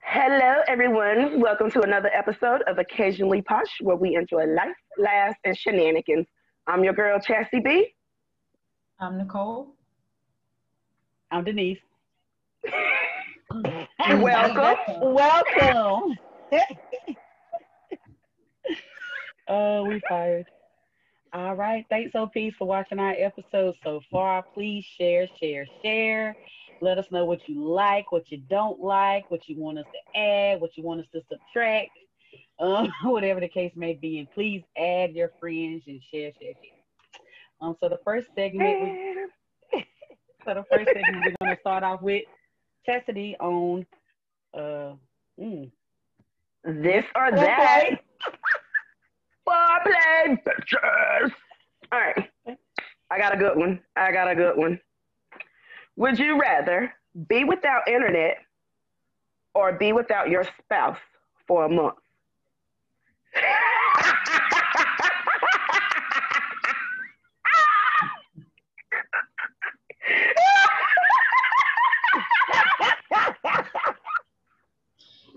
Hello, everyone. Welcome to another episode of Occasionally Posh, where we enjoy life, laughs, and shenanigans. I'm your girl, Chassie B. I'm Nicole. I'm Denise. Welcome. Welcome. oh, we fired. All right. Thanks, OPs, for watching our episode so far. Please share, share, share. Let us know what you like, what you don't like, what you want us to add, what you want us to subtract, um, whatever the case may be. And please add your friends and share, share, share. Um, so the first segment, we, so the first segment we're gonna start off with Chastity on uh, mm, This or that. Bitches. All right. I got a good one. I got a good one. Would you rather be without internet or be without your spouse for a month?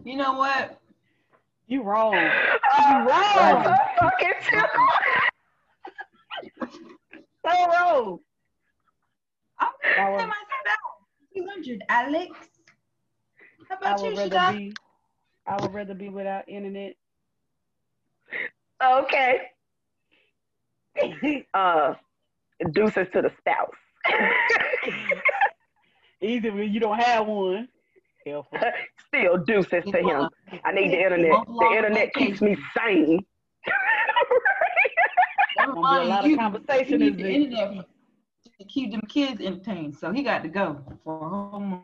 You know what? You wrong. Oh, wrong. so fucking tickled. So wrong. I'm I gonna say myself. 200, Alex. How I about you, would rather Shada? be. I would rather be without internet. Okay. Uh, deuces to the spouse. Either when you don't have one. Helpful. Still deuces to him. I need the internet. The internet keeps me sane. Never Gonna be a lot you- of conversation, you need is the internet to keep them kids entertained, so he got to go for a whole month.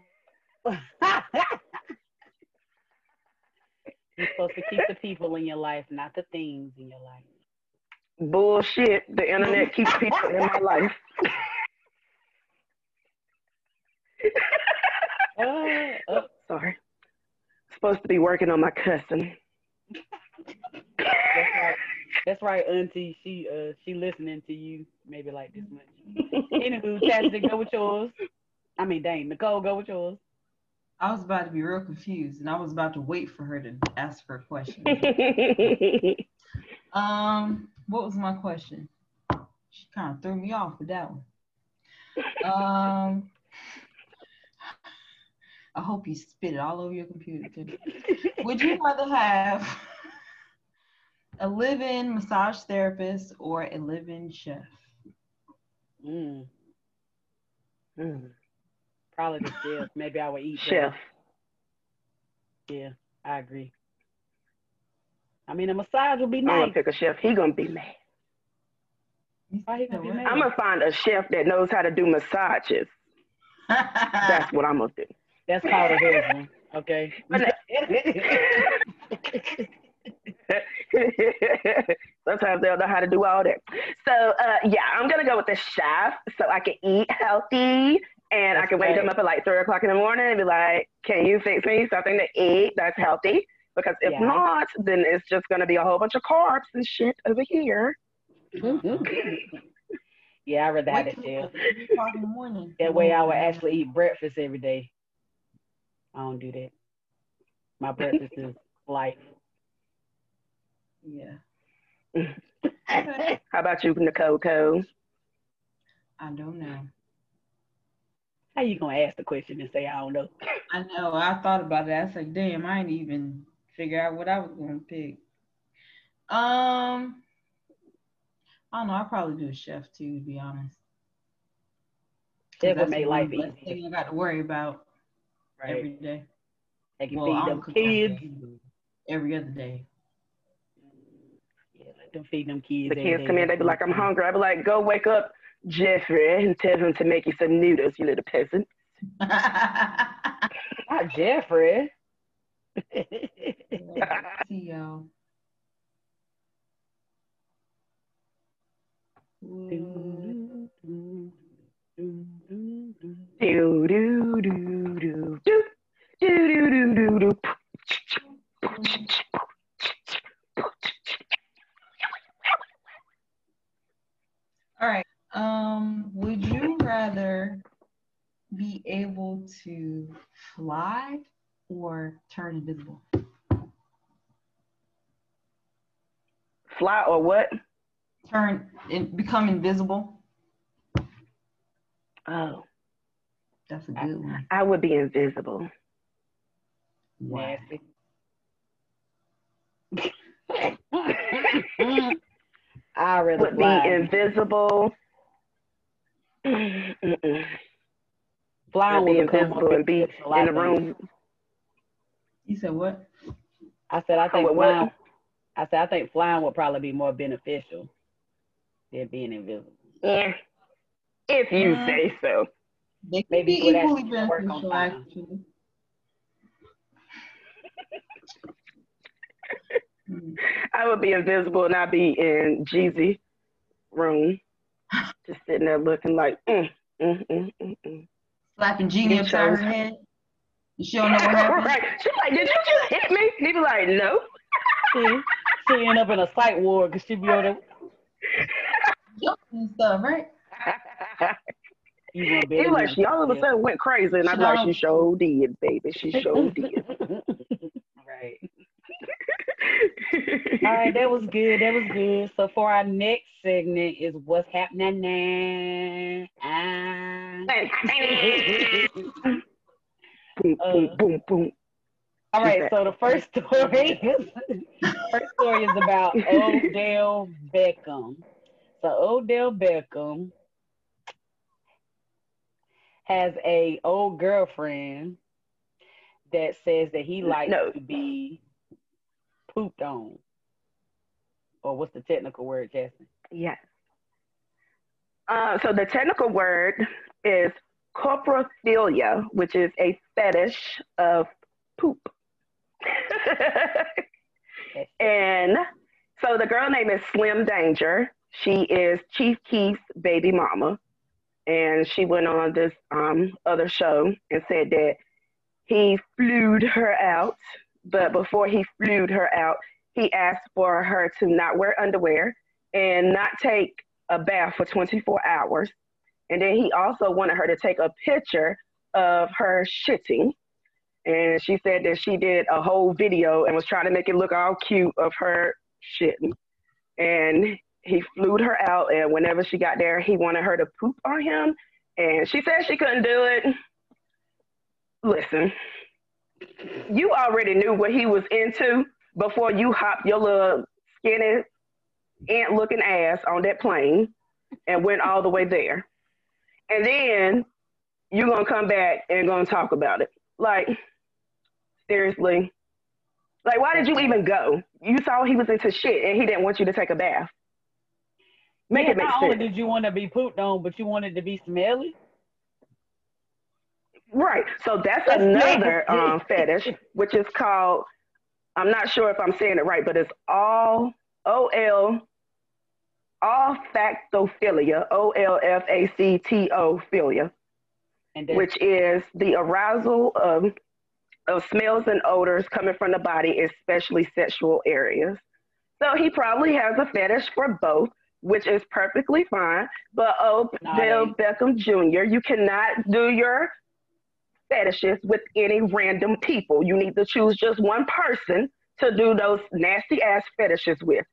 You're supposed to keep the people in your life, not the things in your life. Bullshit. The internet keeps people in my life. Uh, uh, Sorry. Supposed to be working on my cousin. that's right. That's right, Auntie. She uh she listening to you maybe like this much. Anywho, Chastity, go with yours. I mean, dang, Nicole, go with yours. I was about to be real confused, and I was about to wait for her to ask her question. um, what was my question? She kind of threw me off with that one. Um, I hope you spit it all over your computer. Too. Would you rather have a live-in massage therapist or a live-in chef? Mm, Mm, probably the chef. Maybe I would eat Chef. better. Yeah, I agree. I mean, a massage would be nice. I'm gonna pick a chef. He gonna be mad. Why he gonna be mad? I'm gonna find a chef that knows how to do massages. That's what I'm gonna do. That's called a husband. Okay. Sometimes they'll know how to do all that. So uh, yeah, I'm gonna go with the chef so I can eat healthy and I That's can wake right. them up at like three o'clock in the morning and be like, "Can you fix me something to eat that's healthy?" Because if Yeah. not, then it's just gonna be a whole bunch of carbs and shit over here. yeah, I'd rather have Wake it up chef. at three o'clock in the morning. That way I would actually eat breakfast every day. I don't do that. My breakfast is life. Yeah, How about you, Nicole? Cole? I don't know. How you gonna ask the question and say I don't know? I know. I thought about it. I was like, damn, I didn't even figure out what I was gonna pick. Um, I don't know. I'll probably do a chef too, to be honest. That would that's make one life less easier, thing I got to worry about every right? day. They can Well, feed them kids. Every other day. Yeah, let them feed them kids. The every kids day. come in, they be like, "I'm hungry." I be like, "Go wake up Jeffrey and tell him to make you some noodles, you little peasant." Not Jeffrey. See y'all. Do do do do do do do do do do. Do do do. All right. Um, would you rather be able to fly or turn invisible? Fly or what? Turn and become invisible. Oh, That's a good one. I would be invisible. Nasty. I rather Would be invisible. Mm-mm. Flying I'd be invisible more and be beneficial, in the think. room. You said what? I said I oh, think would what? flying. I said I think flying would probably be more beneficial than being invisible. Yeah. If you Mm. say so. They can Maybe be you equally work on beneficial, time. actually. Mm. I would be invisible and I'd be in Jeezy room. Just sitting there looking like mm, mm, mm, mm, mm. Slapping Genie You upside her chose. head. And she don't know what happened. right. She's like, Did you just hit me? He'd be like, No. She, she end up in a psych ward because she'd be on there. Jumping and stuff, right? You want He like she all of a sudden went crazy and I'm like, She sure did, baby. She sure did. right. All right, that was good. That was good. So for our next segment is what's happening now. Ah. boom, boom, boom, boom. All right, so the first story is first story is about Odell Beckham. So Odell Beckham has a old girlfriend that says that he likes No. to be pooped on. Or what's the technical word, Jasmine? Yes. Uh, so the technical word is coprophilia, which is a fetish of poop. and so the girl name is Slim Danger. She is Chief Keef's baby mama. And she went on this um, other show and said that he flued her out. But before he flued her out, he asked for her to not wear underwear and not take a bath for 24 hours. And then he also wanted her to take a picture of her shitting. And she said that she did a whole video and was trying to make it look all cute of her shitting. And he flew her out. And whenever she got there, he wanted her to poop on him. And she said she couldn't do it. Listen, you already knew what he was into before you hopped your little skinny ant looking ass on that plane and went all the way there. And then you're gonna come back and gonna talk about it. Like, seriously. Like, why did you even go? You saw he was into shit and he didn't want you to take a bath. Make Yeah, it make not sense. only did you want to be pooped on, but you wanted to be smelly. Right. So that's That's another um, fetish, which is called, I'm not sure if I'm saying it right, but it's all O L olfactophilia, O L F A C T O philia, which is the arousal of, of smells and odors coming from the body, especially sexual areas. So he probably has a fetish for both, which is perfectly fine. But oh, Odell Nice. Beckham Jr., you cannot do your fetishes with any random people. You need to choose just one person to do those nasty ass fetishes with.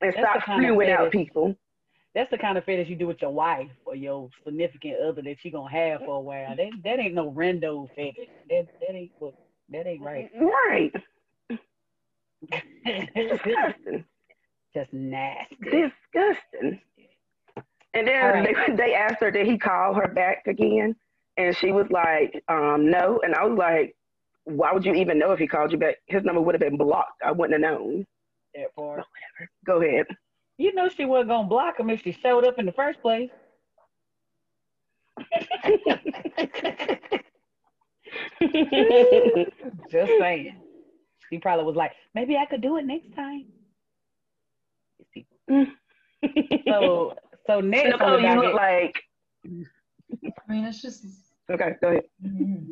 And That's stop of out people. that's the kind of fetish you do with your wife or your significant other that you're gonna have for a while. That that ain't no rando fetish. That that ain't that ain't right. Right. Just nasty. Disgusting. And then right. asked her, did he call her back again? And she was like, um, no. And I was like, why would you even know if he called you back? His number would have been blocked. I wouldn't have known. That part. Go ahead. You know she wasn't gonna block him if she showed up in the first place. Just saying. She probably was like, maybe I could do it next time. So so next on Nicole, you docket, look like. I mean, it's just, Okay, go ahead. mm,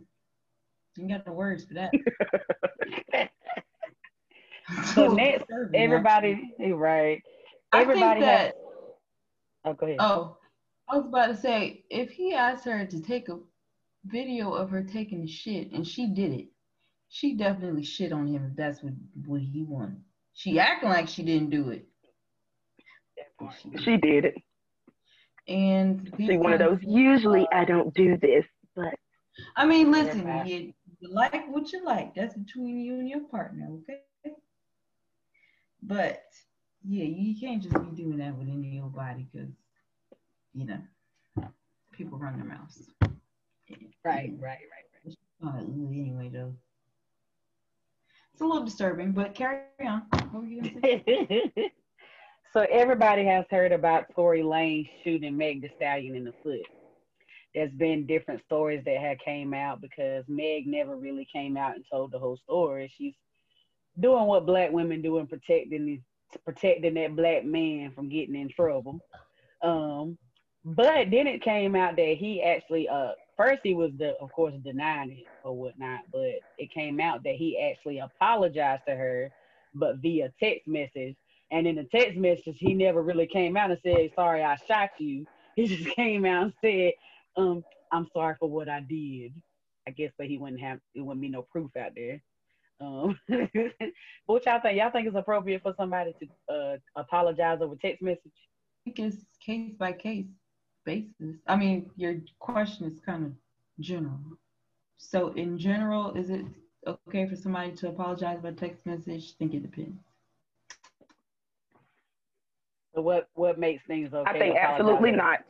you got the words for that. So next, everybody, right? I Everybody think has. that, Oh, go ahead. oh, I was about to say, if he asked her to take a video of her taking the shit, and she did it. She definitely shit on him if that's what, what he wanted. She acting like she didn't do it. She did it. And She one of those. Usually I don't do this, but I mean, listen, you, you like what you like. That's between you and your partner, okay? But yeah, you can't just be doing that with any of your body because you know people run their mouths. Right, right, right, Uh, anyway, though, it's a little disturbing. But carry on. so everybody has heard about Tory Lanez shooting Meg the Stallion in the foot. There's been different stories that had came out because Meg never really came out and told the whole story. She's doing what black women do and protecting protecting that black man from getting in trouble. Um, but then it came out that he actually uh first he was the of course denying it or whatnot, but it came out that he actually apologized to her, but via text message. And in the text message, he never really came out and said, Sorry, I shot you. He just came out and said, um, I'm sorry for what I did. I guess but he wouldn't have it wouldn't be no proof out there. Um, what y'all think? Y'all think it's appropriate for somebody to uh, apologize over text message? I think it's case by case basis. I mean, your question is kind of general. So, in general, is it okay for somebody to apologize by text message? I think it depends. So what what makes things okay? I think absolutely not.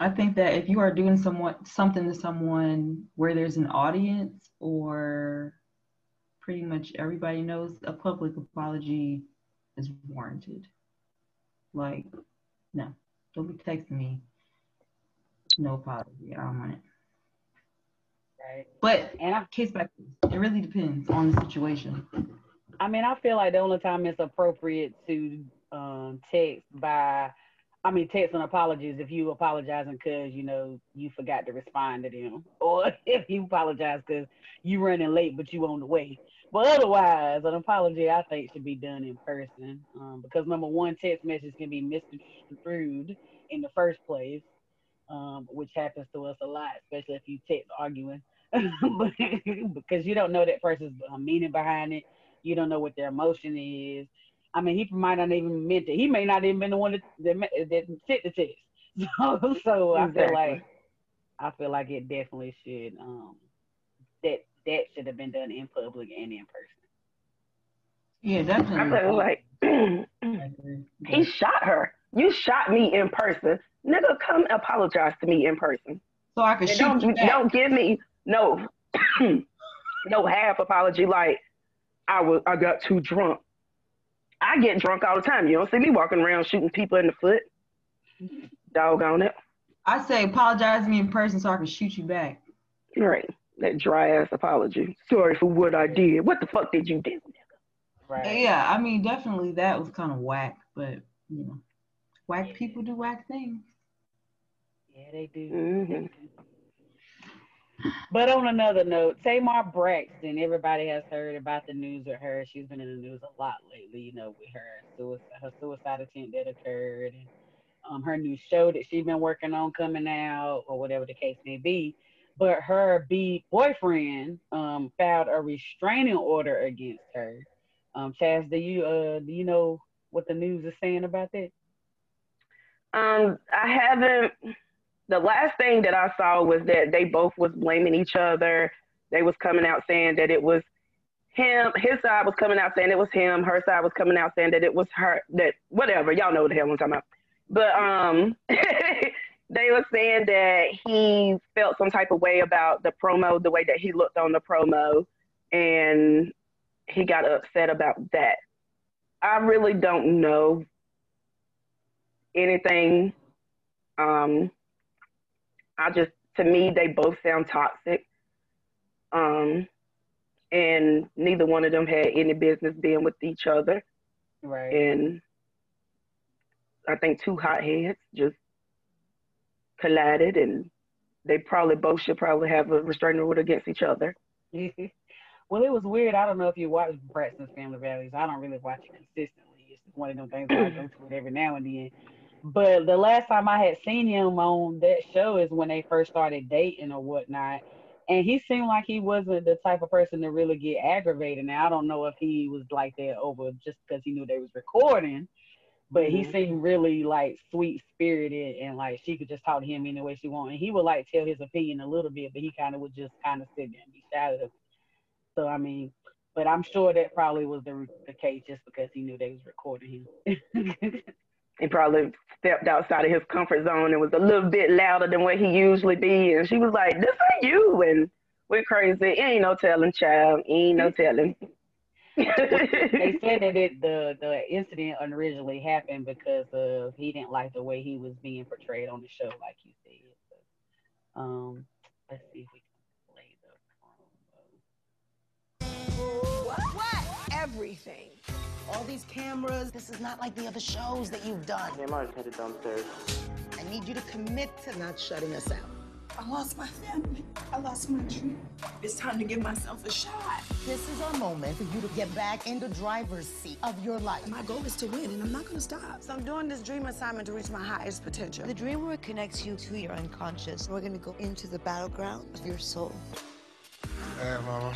I think that if you are doing somewhat something to someone where there's an audience or pretty much everybody knows a public apology is warranted. Like, no, don't be texting me. No apology. I don't want it. Right. But And I, case by case, it really depends on the situation. I mean, I feel like the only time it's appropriate to um, text by, I mean, text an apology is if you apologizing because you know you forgot to respond to them, or if you apologize because you running late but you on the way. But otherwise, an apology I think should be done in person um, because number one, text message can be misconstrued in the first place, um, which happens to us a lot, especially if you text arguing, because you don't know that person's uh, meaning behind it. You don't know what their emotion is. I mean, he might not even meant it. He may not even been the one that that, that sent the text. So, so I feel like I feel like it definitely should um that that should have been done in public and in person. Yeah, definitely. I definitely. feel like he shot her. You shot me in person. Nigga, come apologize to me in person. So I can And shoot don't you back. don't give me no no half apology like I was I got too drunk. I get drunk all the time. You don't see me walking around shooting people in the foot. Doggone it. I say apologize to me in person so I can shoot you back. Right. That dry ass apology. Sorry for what I did. What the fuck did you do? Right. Yeah, I mean, definitely that was kind of whack, but you know, whack people do whack things. Yeah, they do. hmm But on another note, Tamar Braxton, everybody has heard about the news with her. She's been in the news a lot lately, you know, with her suicide, her suicide attempt that occurred, and um, her new show that she's been working on coming out, or whatever the case may be. But her B boyfriend um, filed a restraining order against her. Um, Chaz, do you uh do you know what the news is saying about that? Um, I haven't. The last thing that I saw was that they both was blaming each other. They was coming out saying that it was him. His side was coming out saying it was him. Her side was coming out saying that it was her. That whatever y'all know what the hell I'm talking about. But um, they were saying that he felt some type of way about the promo, the way that he looked on the promo, and he got upset about that. I really don't know anything. Um, I just, to me, they both sound toxic. Um, and neither one of them had any business being with each other. Right. And I think two hotheads just collided, and they probably both should probably have a restraining order against each other. well, it was weird. I don't know if you watch Braxton's Family Values. I don't really watch it consistently. It's one of them things I go to it every now and then. But the last time I had seen him on that show is when they first started dating or whatnot. And he seemed like he wasn't the type of person to really get aggravated. Now I don't know if he was like that over just because he knew they was recording, but mm-hmm. he seemed really like sweet spirited and like she could just talk to him any way she wanted. And he would like tell his opinion a little bit, but he kind of would just kind of sit there and be shy. So I mean, but I'm sure that probably was the the case just because he knew they was recording him. he probably stepped outside of his comfort zone and was a little bit louder than what he usually be. And she was like, "This ain't you," and we're crazy. Ain't no telling, child. Ain't no telling. they said that it, the the incident originally happened because of he didn't like the way he was being portrayed on the show, like you said. But, um, let's see if we can play the promo. What? What? Everything all these cameras. This is not like the other shows that you've done. Yeah, I'm headed downstairs. I need you to commit to not shutting us out. I lost my family. I lost my dream. It's time to give myself a shot. This is our moment for you to get back in the driver's seat of your life. My goal is to win, and I'm not going to stop. So I'm doing this dream assignment to reach my highest potential. The dream work connects you to your unconscious. We're going to go into the battleground of your soul. Hey, Mama.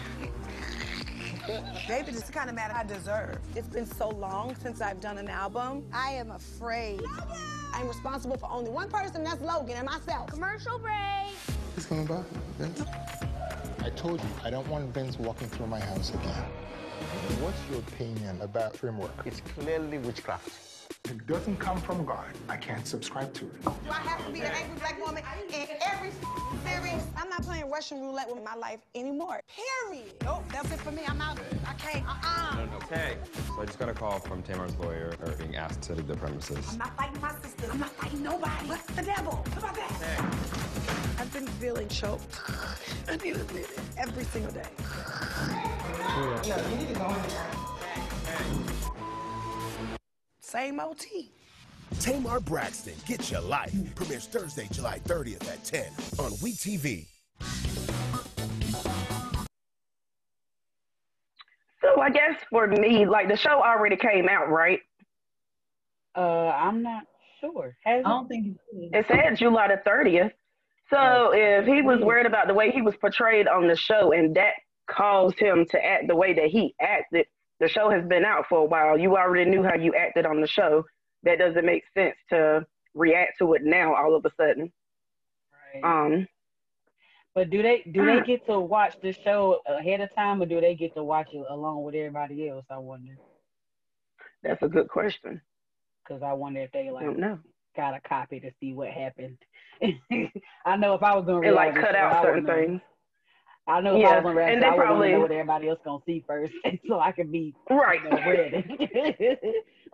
Baby, this is the kind of man I deserve. It's been so long since I've done an album. I am afraid. Logan! I'm responsible for only one person, that's Logan and myself. Commercial break. Who's coming back, Vince? I told you, I don't want Vince walking through my house again. What's your opinion about framework? It's clearly witchcraft. It doesn't come from God. I can't subscribe to it. Do I have to be an angry black woman in every series? I'm not playing Russian roulette with my life anymore. Period. Oh, that's it for me. I'm out. I can't. Uh-uh. No, no. Okay. So I just got a call from Tamar's lawyer or being asked to leave the premises. I'm not fighting my sister. I'm not fighting nobody. What's the devil? How about that? Hey. I've been feeling choked. I need a minute every single day. Yeah. You need to go in there. Hey. Same OT. Tamar Braxton, Get Your Life, premieres Thursday, July 30th at 10 on WE tv. So I guess for me, like the show already came out, right? Uh, I'm not sure. Has I don't think it said July the 30th. So if he was worried about the way he was portrayed on the show and that caused him to act the way that he acted, the show has been out for a while. You already knew how you acted on the show. That doesn't make sense to react to it now all of a sudden. Right. Um. But do they do they get to watch the show ahead of time, or do they get to watch it along with everybody else? I wonder. That's a good question. Because I wonder if they like I don't know. got a copy to see what happened. I know if I was gonna it like cut out certain things. I know yeah. if I was on and they I probably know what everybody else gonna see first, so I can be right you know, ready.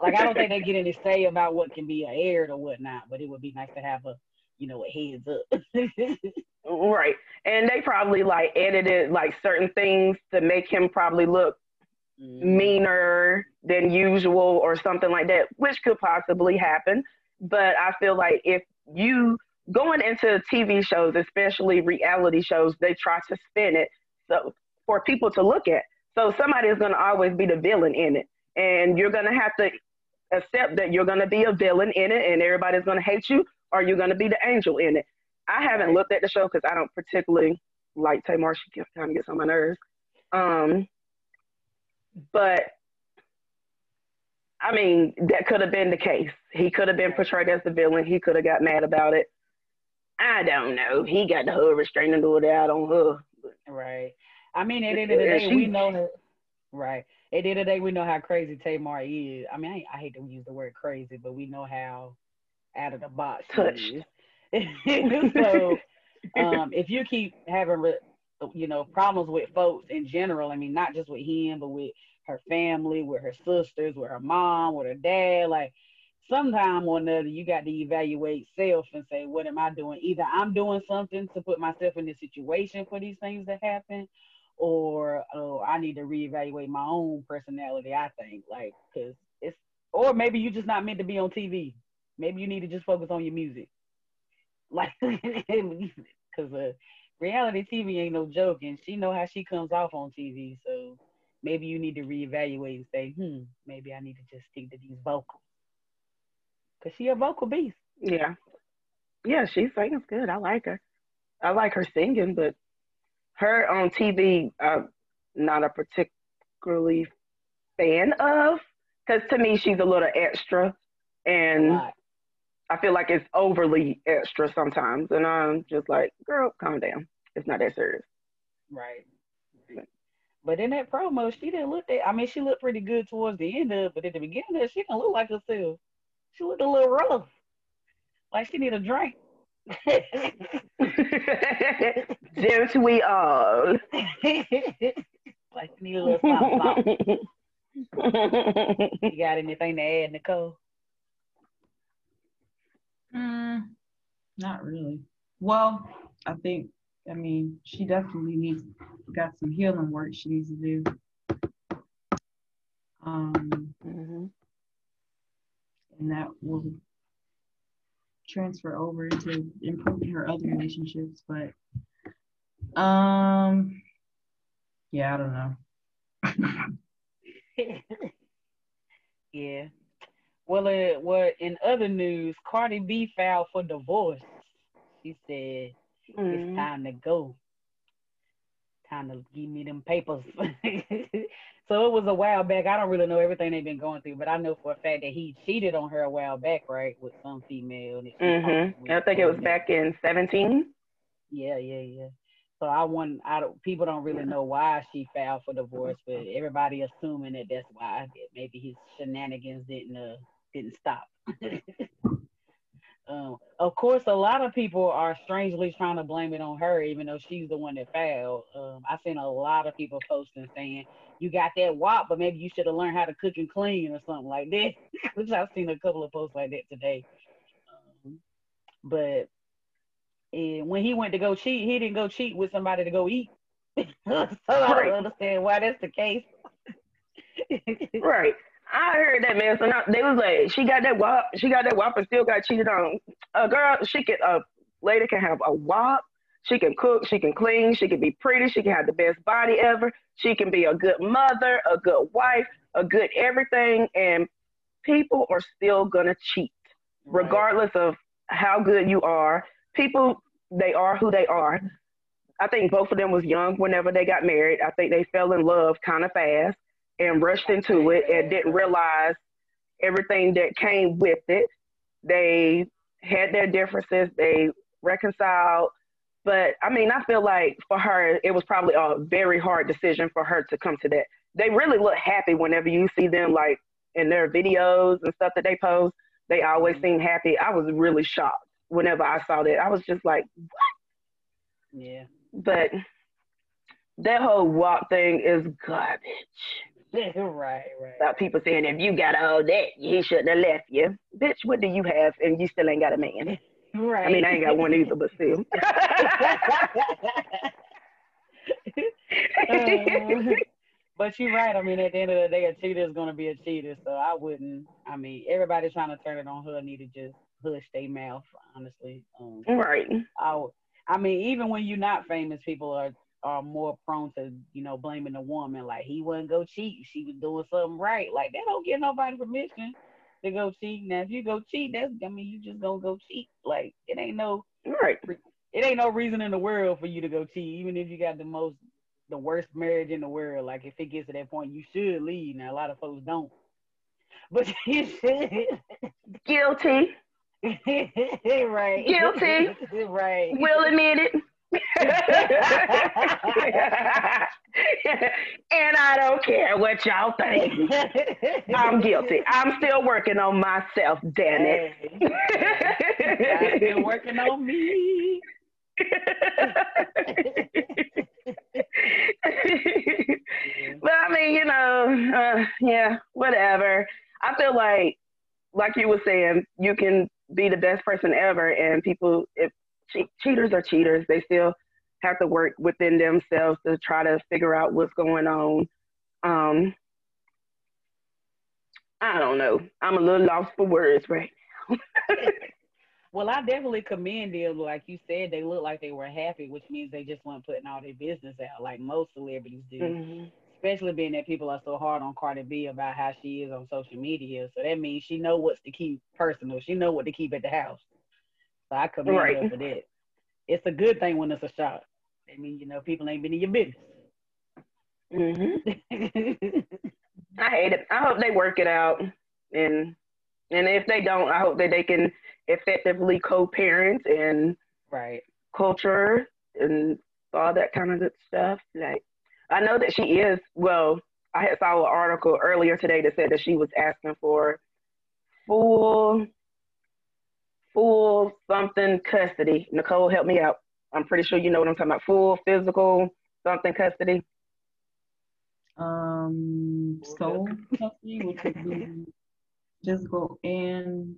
like I don't think they get any say about what can be aired or whatnot, but it would be nice to have a you know a heads up. right, and they probably like edited like certain things to make him probably look mm-hmm. meaner than usual or something like that, which could possibly happen. But I feel like if you going into TV shows, especially reality shows, they try to spin it so for people to look at. So somebody is going to always be the villain in it, and you're going to have to accept that you're going to be a villain in it, and everybody's going to hate you, or you're going to be the angel in it. I haven't looked at the show because I don't particularly like Tamar. She kind of gets on my nerves. Um, but I mean, that could have been the case. He could have been portrayed as the villain. He could have got mad about it. I don't know. He got the whole restraining order out on her. Right. I mean, at the end of the day, we know that. Right. At the end of the day, we know how crazy Tamar is. I mean, I, I hate to use the word crazy, but we know how out of the box Touched. she is. so, um, if you keep having, you know, problems with folks in general, I mean, not just with him, but with her family, with her sisters, with her mom, with her dad, like sometime or another you got to evaluate self and say what am i doing? Either i'm doing something to put myself in this situation for these things to happen or oh, i need to reevaluate my own personality i think like because it's or maybe you're just not meant to be on tv maybe you need to just focus on your music. Like because uh, reality tv ain't no joke and she know how she comes off on tv so maybe you need to reevaluate and say hmm maybe i need to just stick to these vocals Cause she a vocal beast. Yeah. Yeah, she sings good. I like her. I like her singing, but her on TV, I'm not a particularly fan of. Because to me, she's a little extra. And I feel like it's overly extra sometimes. And I'm just like, girl, calm down. It's not that serious. Right. But in that promo, she didn't look that. I mean, she looked pretty good towards the end of it, but at the beginning, of it, she didn't look like herself. She looked a little rough, like she need a drink. Don't we all? like she need a little something. something. you got anything to add, Nicole? Mm, not really. Well, I think I mean she definitely needs got some healing work she needs to do. Um, Mhm. And that will transfer over into improving her other relationships. But um, yeah, I don't know. yeah. Well, uh, well, in other news, Cardi B filed for divorce. She said Mhm. it's time to go. Time to give me them papers. so it was a while back. I don't really know everything they've been going through, but I know for a fact that he cheated on her a while back, right, with some female. Mhm. with. I think it was back in 17. Yeah, yeah, yeah. So I want I don't people don't really know why she filed for divorce, but everybody assuming that that's why maybe his shenanigans didn't uh, didn't stop. um, of course, a lot of people are strangely trying to blame it on her, even though she's the one that failed. Um, I've seen a lot of people posting saying you got that WAP, but maybe you should have learned how to cook and clean or something like that. Which I've seen a couple of posts like that today. Um, but and when he went to go cheat, he didn't go cheat with somebody to go eat. so I don't understand why that's the case. Right. I heard that man. So now they was like, she got that WAP, she got that WAP and still got cheated on. A girl, she can a lady can have a WAP. She can cook, she can clean, she can be pretty, she can have the best body ever. She can be a good mother, a good wife, a good everything, and people are still gonna cheat, regardless of how good you are. People, they are who they are. I think both of them was young whenever they got married. I think they fell in love kind of fast and rushed into it and didn't realize everything that came with it. They had their differences, they reconciled. But I mean, I feel like for her, it was probably a very hard decision for her to come to that. They really look happy whenever you see them, like in their videos and stuff that they post. They always mm-hmm. seem happy. I was really shocked whenever I saw that. I was just like, what? Yeah. but that whole walk thing is garbage. right, right. About people saying if you got all that, he shouldn't have left you. Bitch, what do you have and you still ain't got a man? Right. I mean, I ain't got one either, but still. Uh, but you're right. I mean, at the end of the day, a cheater is going to be a cheater. So I wouldn't. I mean, everybody trying to turn it on her need to just hush their mouth. Honestly, um, right. I, I mean, even when you're not famous, people are are more prone to you know blaming the woman. Like he wouldn't go cheat. She was doing something right. Like they don't give nobody permission to go cheat. Now, if you go cheat, that's I mean, you just gonna go cheat. Like it ain't no Right. it ain't no reason in the world for you to go cheat, even if you got the most the worst marriage in the world. Like if it gets to that point, you should leave. Now a lot of folks don't, but you should. Guilty. right. Guilty. right. Will admit it. and I don't care what y'all think. I'm guilty. I'm still working on myself, damn it. I'm still working on me. but I mean, you know, uh, yeah, whatever. I feel like, like you were saying, you can be the best person ever, and people, if che- cheaters are cheaters, they still have to work within themselves to try to figure out what's going on. Um, I don't know. I'm a little lost for words right now. Well, I definitely commend them. Like you said, they look like they were happy, which means they just weren't putting all their business out like most celebrities do. Mhm. especially being that people are so hard on Cardi B about how she is on social media. So that means she know what's to keep personal. She know what to keep at the house. So I commend Right. her for that. It's a good thing when it's a shot. That means you know people ain't been in your business. hmm I hate it. I hope they work it out, and and if they don't, I hope that they can effectively co-parent and right. culture and all that kind of good stuff. Like, I know that she is. Well, I had saw an article earlier today that said that she was asking for full, full something custody. Nicole, help me out. I'm pretty sure you know what I'm talking about. Full physical something custody. Um, soul custody, which would be physical and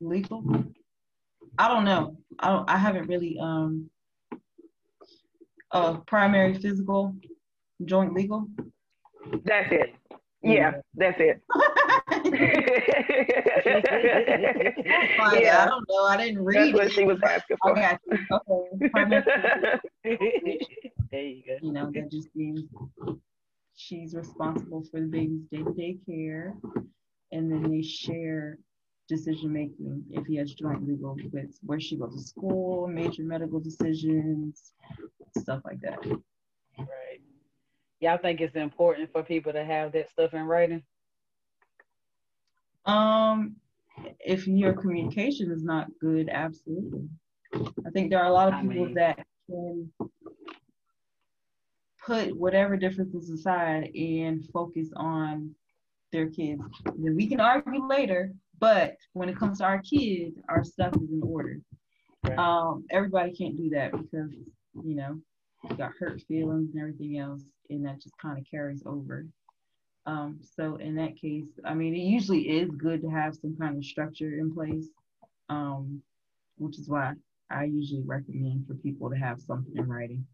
legal. I don't know. I don't, I haven't really um. Uh, primary physical, joint legal. That's it. Yeah, that's it. Like, I don't know. I didn't read That's what it. she was asking for. got. Okay. There you go. you know, that just means she's responsible for the baby's day-to-day care, and then they share decision making if he has joint legal with where she goes to school, major medical decisions, stuff like that. Right. Y'all think it's important for people to have that stuff in writing? Um, if your communication is not good, absolutely. I think there are a lot of I people mean- that can put whatever differences aside and focus on their kids. Then we can argue later, but when it comes to our kids, our stuff is in order. Right. Um, everybody can't do that because you know got hurt feelings and everything else, and that just kind of carries over. Um, so in that case, I mean, it usually is good to have some kind of structure in place, um, which is why I usually recommend for people to have something in writing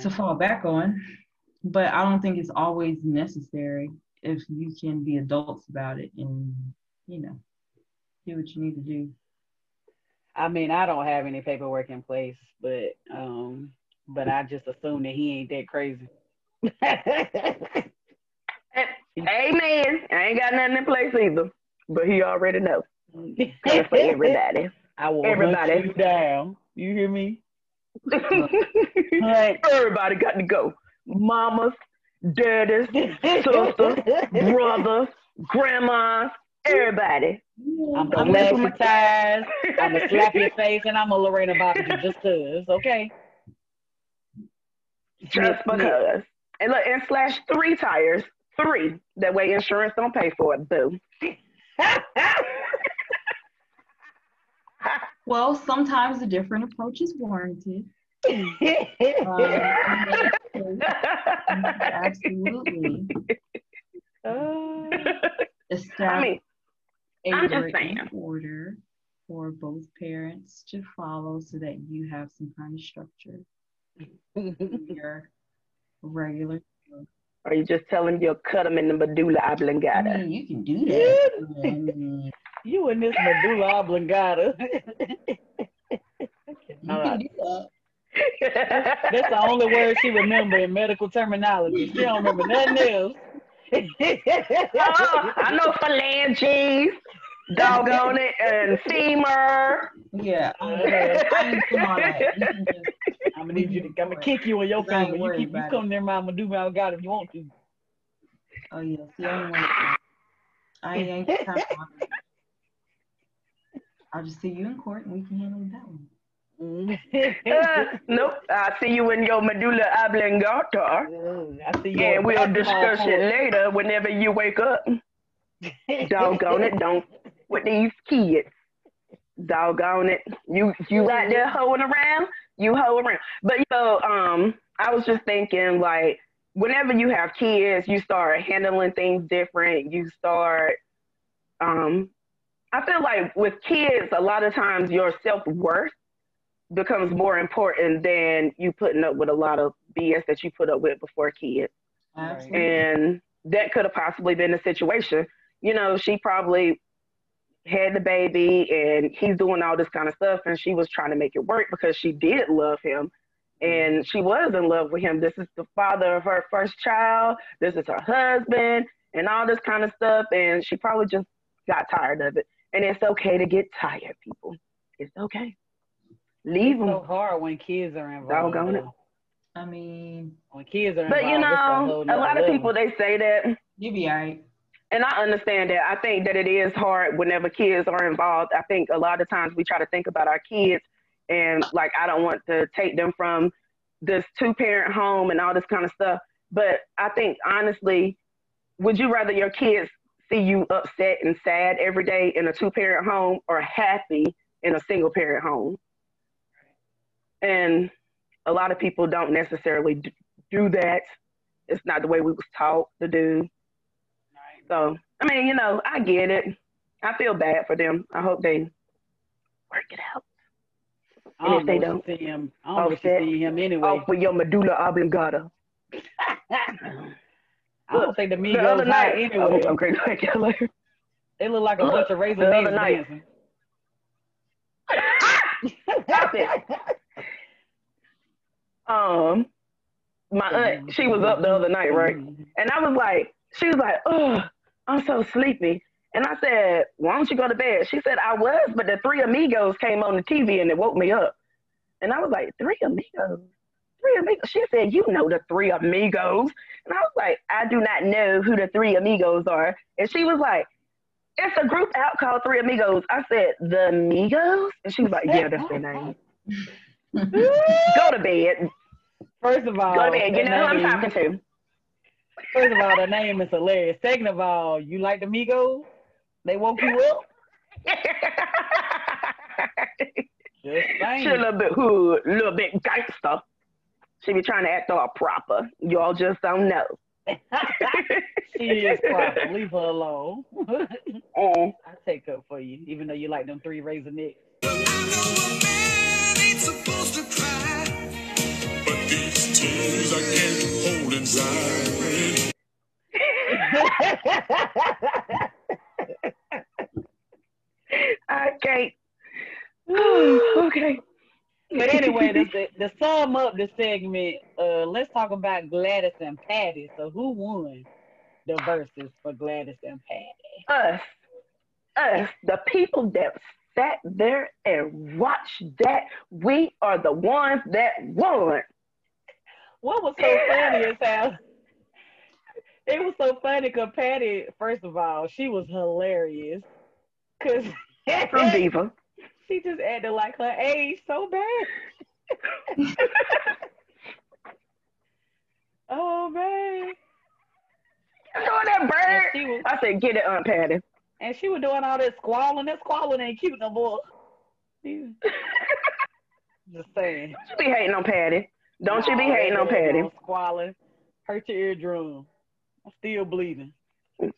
to fall back on. But I don't think it's always necessary if you can be adults about it and, you know, do what you need to do. I mean, I don't have any paperwork in place, but um, but I just assume that he ain't that crazy. Amen. I ain't got nothing in place either, but he already know. Coming for everybody. I will Everybody. hunt you down. You hear me? Everybody got to go. Mamas, daddies, sister, brother, grandmas, everybody. I'm gonna laugh your ties. I'm gonna slap your face, and I'm gonna Lorena Bobbitt you just cause. Okay. Just because. And look, and slash three tires. Three. That way insurance don't pay for it. Boo. Well, sometimes a different approach is warranted. Um, absolutely. Establish I mean, a I'm just written saying. order for both parents to follow so that you have some kind of structure. Your regular. Or you just telling you'll cut them in the medulla I oblongata. mean, you can do that. I mean, You and this medulla oblongata. you can do that. That's the only word she remember in medical terminology. She don't remember nothing else. oh, I know phalanges, doggone it, and femur. Yeah, I, I doing all that. You can just I'm gonna need you to. I'm gonna kick you in your I ain't finger. You worried keep you about come near my medulla oblongata if you want to. Oh yeah, see, I ain't want to. I ain't got time for it. I'll just see you in court and we can handle that one. Uh, nope, I see you in your medulla oblongata. I see you. Yeah, we'll basketball discuss it later whenever you wake up. Doggone it, don't with these kids. Doggone it. You you right there hoeing around, you hoe around. But you know, um, I was just thinking like whenever you have kids, you start handling things different. You start um I feel like with kids a lot of times your self worth becomes more important than you putting up with a lot of BS that you put up with before kids. Absolutely. And that could have possibly been the situation. You know, she probably had the baby and he's doing all this kind of stuff and she was trying to make it work because she did love him and mm-hmm. she was in love with him. This is the father of her first child. This is her husband, and all this kind of stuff. And she probably just got tired of it. And it's okay to get tired, people. It's okay. Leave It's them. so hard when kids are involved. Doggone it. though. I mean, When kids are But involved, you know, a lot of level. people they say that, you be alright. And I understand that. I think that it is hard whenever kids are involved. I think a lot of times we try to think about our kids, and like I don't want to take them from this two parent home and all this kind of stuff. But I think honestly, would you rather your kids see you upset and sad every day in a two parent home or happy in a single parent home? And a lot of people don't necessarily do that. It's not the way we was taught to do. So, I mean, you know, I get it. I feel bad for them. I hope they work it out. I And don't if they don't, see him. I don't know what you offset see him anyway. off with your medulla oblongata. I don't think the the other Migos night, anyway. oh, okay, thank you later. They look like a bunch of razor the other night. Stop it. Um, my aunt, she was up the other night, right? And I was like, she was like, oh, I'm so sleepy. And I said, why don't you go to bed? She said, I was, but the Three Amigos came on the TV and it woke me up. And I was like, Three Amigos? Three Amigos? She said, you know the Three Amigos. And I was like, I do not know who the Three Amigos are. And she was like, it's a group out called Three Amigos. I said, the Amigos? And she was like, yeah, that's their name. go to bed. First of all, Go to bed. You know who I'm talking to. First of all, the name is hilarious. Second of all, you like the Migos? They woke you up? Just saying. She a little bit hood, a little bit gangster. She be trying to act all proper. Y'all just don't know. she is proper. Leave her alone. Mm. I take up for you, even though you like them three razor necks. But these tears I can't hold inside. I can't. okay. But anyway, the, to sum up the segment, uh, let's talk about Gladys and Patty. So who won the Verzuz for Gladys and Patty? Us, us, the people that sat there and watched that, we are the ones that won. What was so funny is how it was so funny because Patty, first of all, she was hilarious. Cause From Diva. she just acted like her age so bad. oh man. Know that And bird? she was I said, get it, Aunt Patty. and she was doing all that squalling. That squalling ain't cute no more. Just saying. Don't you be hating on Patty. Don't you be hating on Patty. Squalling. Hurt your eardrum. I'm still bleeding. Look,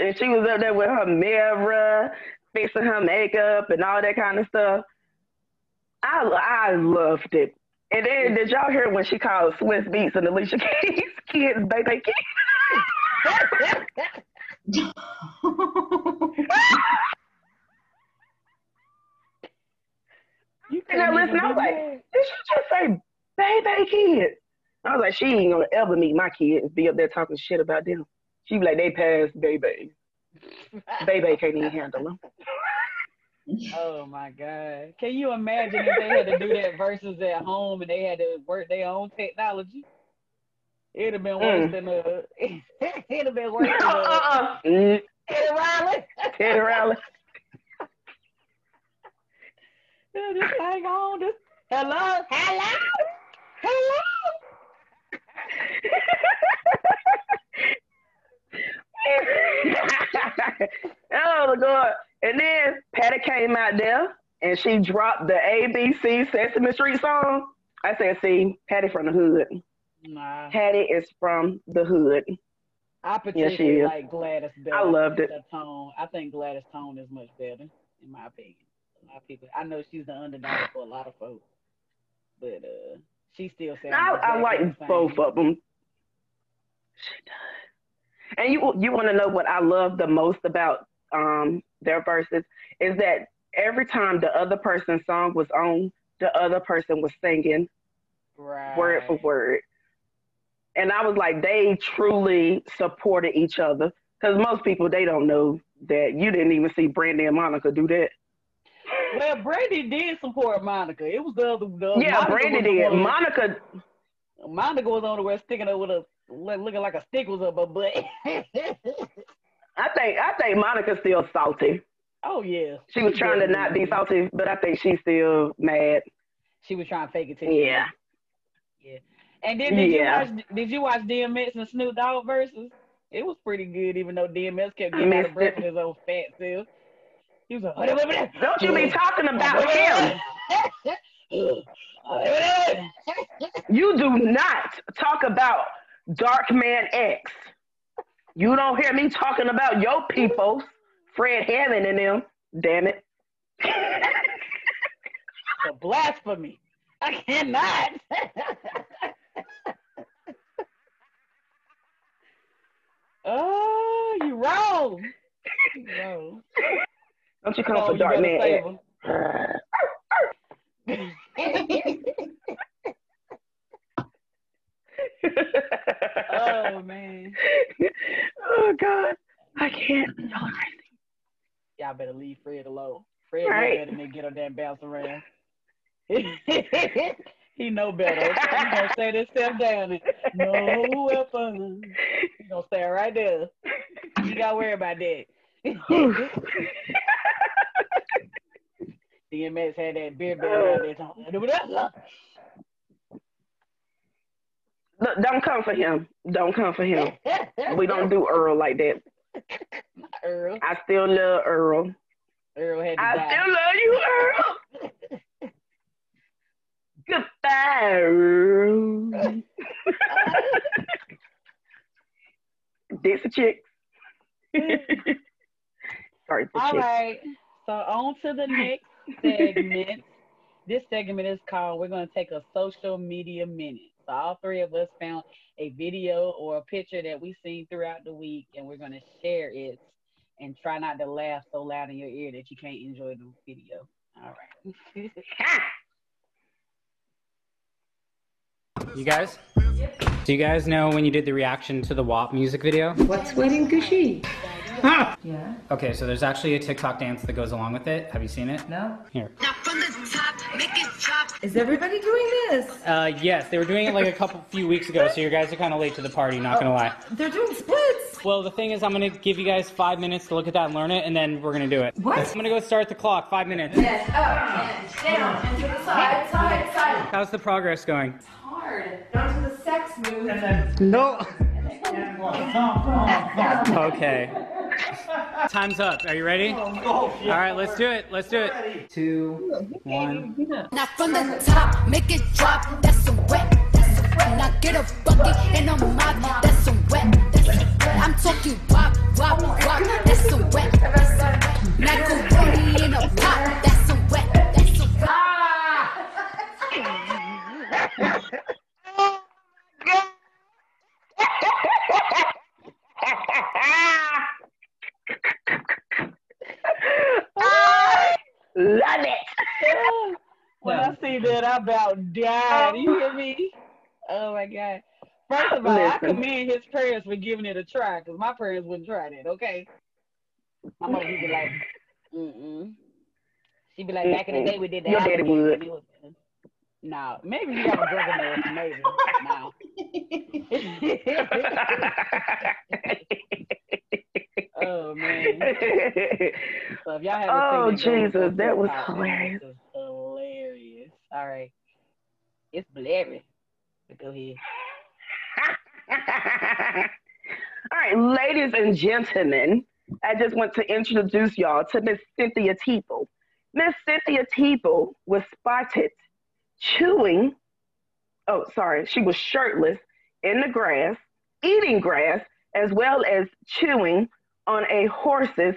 and she was up there with her mirror, fixing her makeup and all that kind of stuff. I I loved it. And then did y'all hear when she called Swizz Beatz and Alicia Keys kids baby kids? You And I listen, I was like, did she just say baby kids? I was like, she ain't gonna ever meet my kids and be up there talking shit about them. She be like, they passed baby. baby can't even handle them. Oh my God. Can you imagine if they had to do that Verzuz at home and they had to work their own technology? It'd have been worse Mm. than uh it'd have been worse than uh, uh-uh. Mm, Teddy Riley. Teddy Riley. Just hang on. Just hello, hello, hello. oh God. And then Patty came out there and she dropped the ABC Sesame Street song. I said, see, Patty from the hood. Nah, Patty is from the hood. I Yes, particularly is. like Gladys better. I loved it. Tone. I think Gladys' tone is much better, in my opinion. A lot of people. I know she's the underdog for a lot of folks, but uh, she still sounds. I, I like both of them. She does. And you you want to know what I love the most about um their Verzuz is that every time the other person's song was on, the other person was singing right. word for word. And I was like, they truly supported each other. Because most people, they don't know that you didn't even see Brandy and Monica do that. Well, Brandy did support Monica. It was the other. The, yeah, Monica Brandy did. Monica, Monica was on the way sticking up with a looking like a stick was up her butt. I think, I think Monica's still salty. oh yeah. She was trying to not be salty, but I think she's still mad. She was trying to fake it to Yeah. Yeah. And then did Yeah. you watch did you watch DMX and Snoop Dogg Verzuz? It was pretty good, even though DMX kept getting out of breath with his old fat self. He was like, Don't you be talking about him. You do not talk about Dark Man X. You don't hear me talking about your people, Fred Hammond and them. Damn it. The blasphemy. I cannot. oh, you wrong. You wrong. Don't you come for you Dark Man oh man. oh God. I can't. Y'all are crazy. Y'all better leave Fred alone. Fred Right. know better than get on that bounce around. he know better. He gonna stay this step down and no weapon. He gonna stay right there. You gotta worry about that. DMX had that beard belly out there talking. Look, don't come for him. Don't come for him. We don't do Earl like that. Earl. I still love Earl. Earl had to I die. still love you, Earl. Goodbye, Earl. Dixie chicks. Sorry, All chick. right. So on to the next segment. This segment is called We're Gonna Take a Social Media Minute. So all three of us found a video or a picture that we've seen throughout the week and we're gonna share it and try not to laugh so loud in your ear that you can't enjoy the video. All right. You guys? Do you guys know when you did the reaction to the WAP music video? What's waiting Gucci? Yeah. Okay, so there's actually a TikTok dance that goes along with it. Have you seen it? No. Here. Is everybody doing this? Uh, yes, they were doing it like a couple few weeks ago, so you guys are kind of late to the party. Not gonna lie. They're doing splits. Well, the thing is, I'm gonna give you guys five minutes to look at that and learn it, and then we're gonna do it. What? I'm gonna go start the clock. Five minutes. Yes, up, and down, and to the side, side, side. How's the progress going? It's hard. Down to the sex move. No. Okay. Time's up. Are you ready? Oh, All right, let's do it. Let's do it. Two, one. Now from the top, make it drop. That's some wet. That's some wet. Now get a bucket and a mop. That's some wet. That's some wet. I'm talking wop, wop, wop. That's some wet. Macaroni in a pot. That's some wet. That's some wet. I love it. when I see that, I about died. You hear me? Oh my god. First of all, I commend his parents for giving it a try, because my parents wouldn't try that, okay? My mother would be like, mm-mm. She'd be like, back in the day we did that. Your daddy would. No, maybe you got a drug enough, maybe. No. oh man. So if y'all Oh, seen it, go Jesus, that was hilarious. Right. It's blurry. But go ahead. All right, ladies and gentlemen, I just want to introduce y'all to Miss Cynthia Teeple. Miss Cynthia Teeple was spotted chewing, oh, sorry, she was shirtless in the grass, eating grass, as well as chewing on a horse's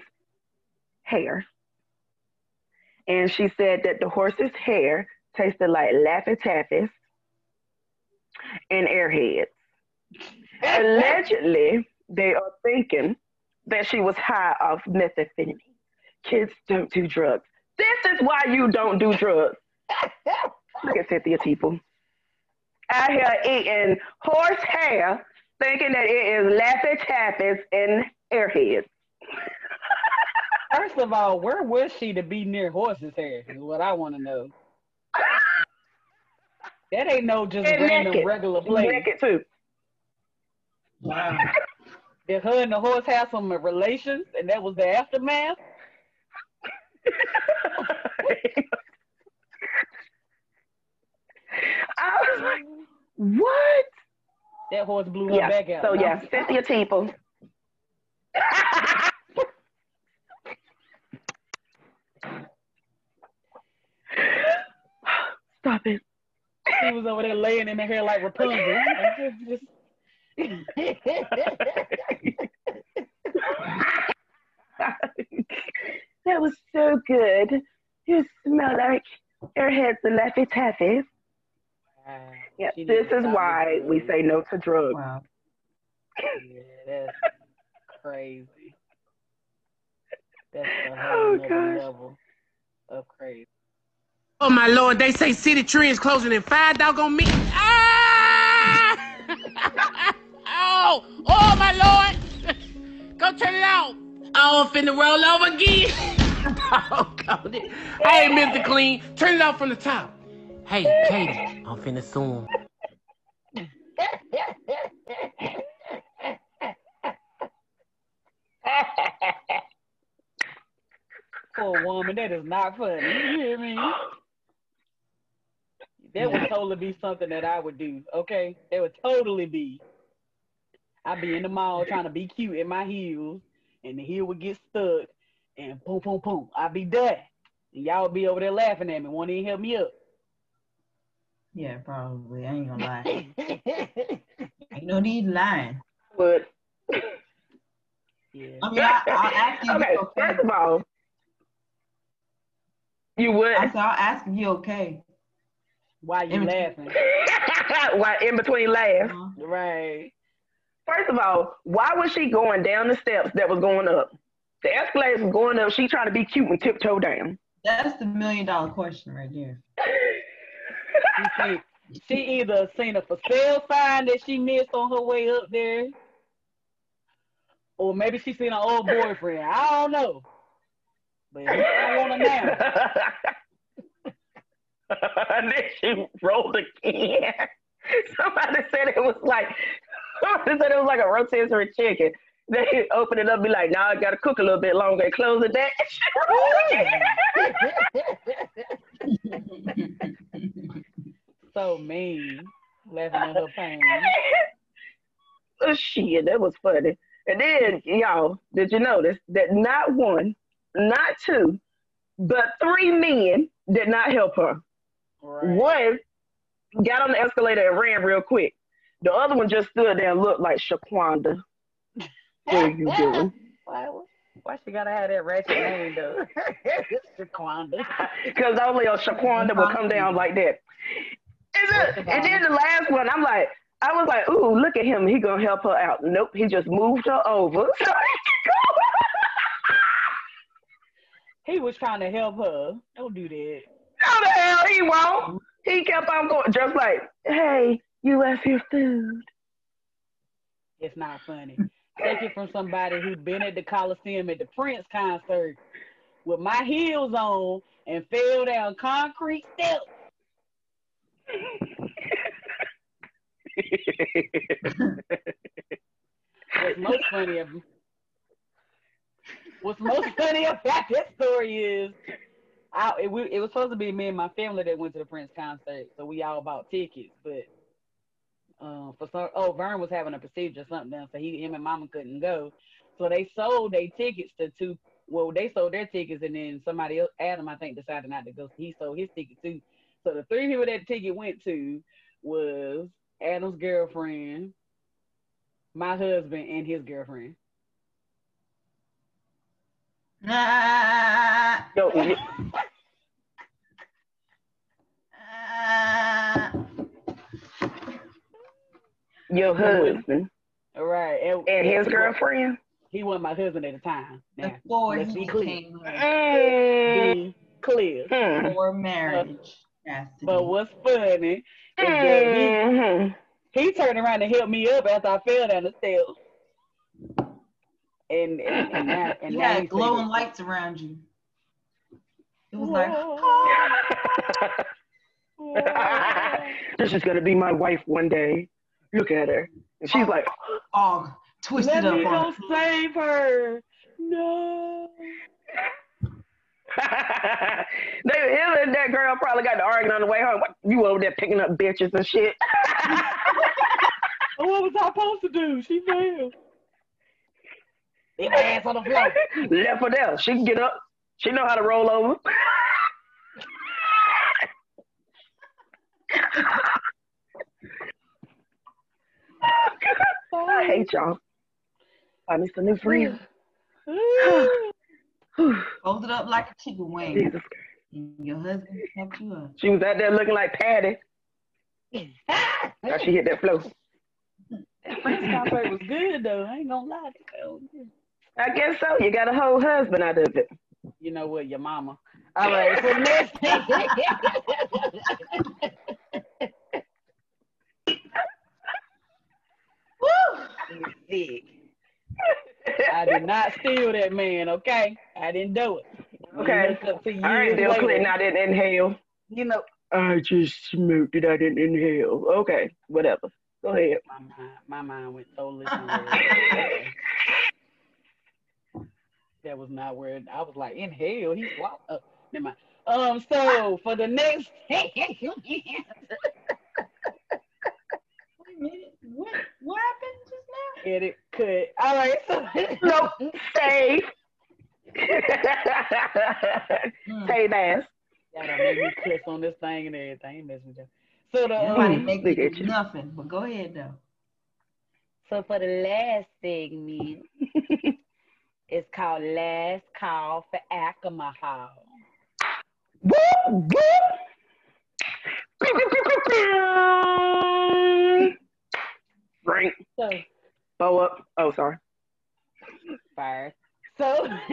hair. And she said that the horse's hair tasted like Laffy Taffies and Airheads. Allegedly, they are thinking that she was high off methamphetamine. Kids don't do drugs. This is why you don't do drugs. Look at Cynthia Teeple. out here eating horse hair, thinking that it is Laffy Taffies and airheads. First of all, where was she to be near horse's hair? Is what I want to know. That ain't no just And random naked. regular place. Naked too. Wow. Did her and the horse have some relations, and that was the aftermath? I was like, what? That horse blew her Yeah. back out. So No. yeah, Cynthia Teeple. Stop it. She was over there laying in the hair like Rapunzel. Just- that was so good. You smell like airheads and Laffy Taffy. She this is why we say no to drugs. Wow. Yeah, that's crazy. That's a Oh, whole nother gosh. level of crazy. Oh my lord, they say Citi Trends closing in five doggone minutes. Ah! oh, oh my lord. Go turn it off. Oh, I'm finna roll over again. oh, God. Hey, Mr. Clean, turn it off from the top. Hey, Katie, I'm finna sue him. For a woman, that is not funny. You hear me? That would totally be something that I would do. Okay, that would totally be. I'd be in the mall trying to be cute in my heels, and the heel would get stuck, and boom, boom, boom. I'd be done, and y'all would be over there laughing at me, wanting to help me up. Yeah, probably. I ain't gonna lie. ain't no need lying. Would. Yeah. I mean, I, I'll ask you okay, okay. first of all, you would. I said, I'll ask if you okay. Why you In- laughing? Why in between laughs? Uh-huh. Right. First of all, why was she going down the steps that was going up? The escalator was going up. She trying to be cute and tiptoe down. That's the million dollar question right there. She, she either seen a for sale sign that she missed on her way up there, or maybe she seen her old boyfriend. I don't know. But I don't want to know. and then she rolled again. Somebody said it was like somebody said it was like a rotisserie chicken. They open it up, and be like, "Now I gotta cook a little bit longer." And close it back. so mean, laughing at her pain. oh shit, that was funny. And then, y'all, did you notice that not one, not two, but three men did not help her? One got on the escalator and ran real quick. The other one just stood there and looked like Shaquanda. What are you doing? Why, why she gotta have that ratchet name though? Shaquanda. Because only a Shaquanda will come down like that. And then the last one, I'm like, I was like, ooh, look at him. He gonna help her out. Nope, he just moved her over. He was trying to help her. Don't do that. How the hell he won't? He kept on going, just like, hey, you left your food. It's not funny. Take it from somebody who's been at the Coliseum at the Prince concert with my heels on and fell down concrete steps. What's most funny of What's most funny about that story is, I, it, we, it was supposed to be me and my family that went to the Prince concert, so we all bought tickets. But um, for some, oh, Vern was having a procedure or something, so he, him and Mama couldn't go. So they sold their tickets to two. Well, they sold their tickets, and then somebody else, Adam, I think, decided not to go. He sold his ticket too. So the three people that ticket went to was Adam's girlfriend, my husband, and his girlfriend. Nah. Yo, you- your husband All right. And, and his girlfriend. He wasn't my husband at the time. Now, Before let's he be clear. became Mm. Be clear. Hmm. before marriage. Yes. But what's funny It's Mhm. He, he turned around and helped me up after I fell down the stairs. And and, and now and You now glowing saying- lights around you. It was like, this is gonna be my wife one day. Look at her. And she's like, oh, twisted Let up me go save her. No. they, him and that girl probably got to arguing on the way home. What, you over there picking up bitches and shit. What was I supposed to do? She failed. Leave my ass on the floor. Left her there. She can get up. She know how to roll over. I hate y'all. I need some new friends. Fold it up like a chicken wing. Jesus your husband helped you up. She was out there looking like Patty. Now she hit that flow. Prince concert was good though. I ain't gonna lie. That was good. I guess so. You got a whole husband out of it. You know what, your mama. All right, so next Sick. I did not steal that man, okay? I didn't do it. Okay. Look up to All right, years Bill later. Clinton. I didn't inhale. You know, I just smoked it. I didn't inhale. Okay, whatever. Go ahead. my mind, my mind went totally somewhere. that was not where I was like, inhale. He walked up. Never mind. Um, so for the next Wait a minute. What, what happened just now? edit cut. All right, so Nope. Save. Save ass. Y'all done made me click on this thing and everything. I with you. So the Nobody um, make me at do you. nothing. But go ahead though. so for the last segment, it's called Last Call for Alcohol. Whoop, whoop. Pew, pew, pew, pew, pew. Drink. So Bow up. Oh, sorry. fire. So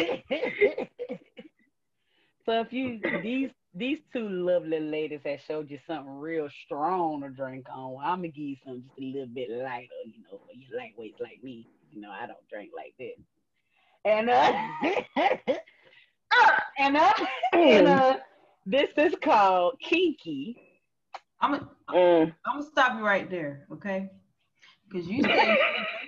so if you these these two lovely ladies that showed you something real strong to drink on, well, I'm gonna give you something just a little bit lighter, you know, for you lightweights like me. You know, I don't drink like that. And uh, uh and uh, and uh this is called kinky. I'm gonna Mm. I'm gonna stop you right there, okay? Because you said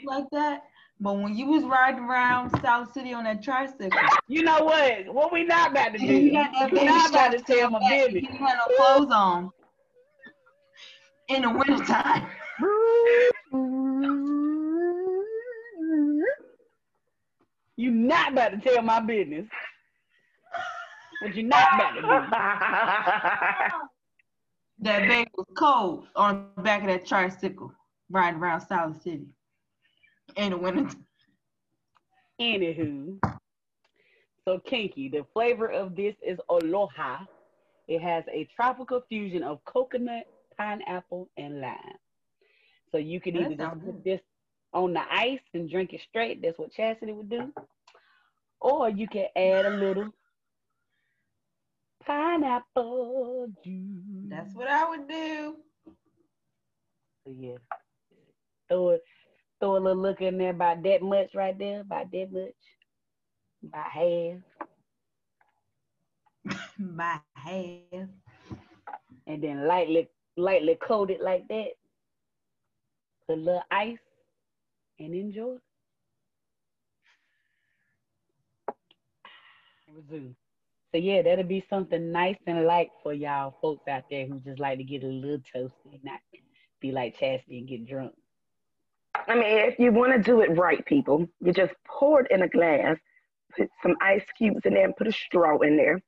like that, but when you was riding around South City on that tricycle, You know what? What we not about to do? you not about to tell my business. You didn't no clothes on in the wintertime. You not about to tell my business. What you not about to do? That baby was cold on the back of that tricycle riding around South City in the wintertime. Anywho, so kinky. The flavor of this is aloha. It has a tropical fusion of coconut, pineapple, and lime. So you can That either just put this on the ice and drink it straight. That's what Chastity would do. Or you can add a little pineapple juice. That's what I would do. So yeah. Throw it, throw a little look in there about that much right there, about that much. About half. My half. And then lightly lightly coat it like that. Put a little ice and enjoy. Resume. So yeah, that'll be something nice and light for y'all folks out there who just like to get a little toasty, and not be like Chastity and get drunk. I mean, if you want to do it right, people, you just pour it in a glass, put some ice cubes in there, and put a straw in there.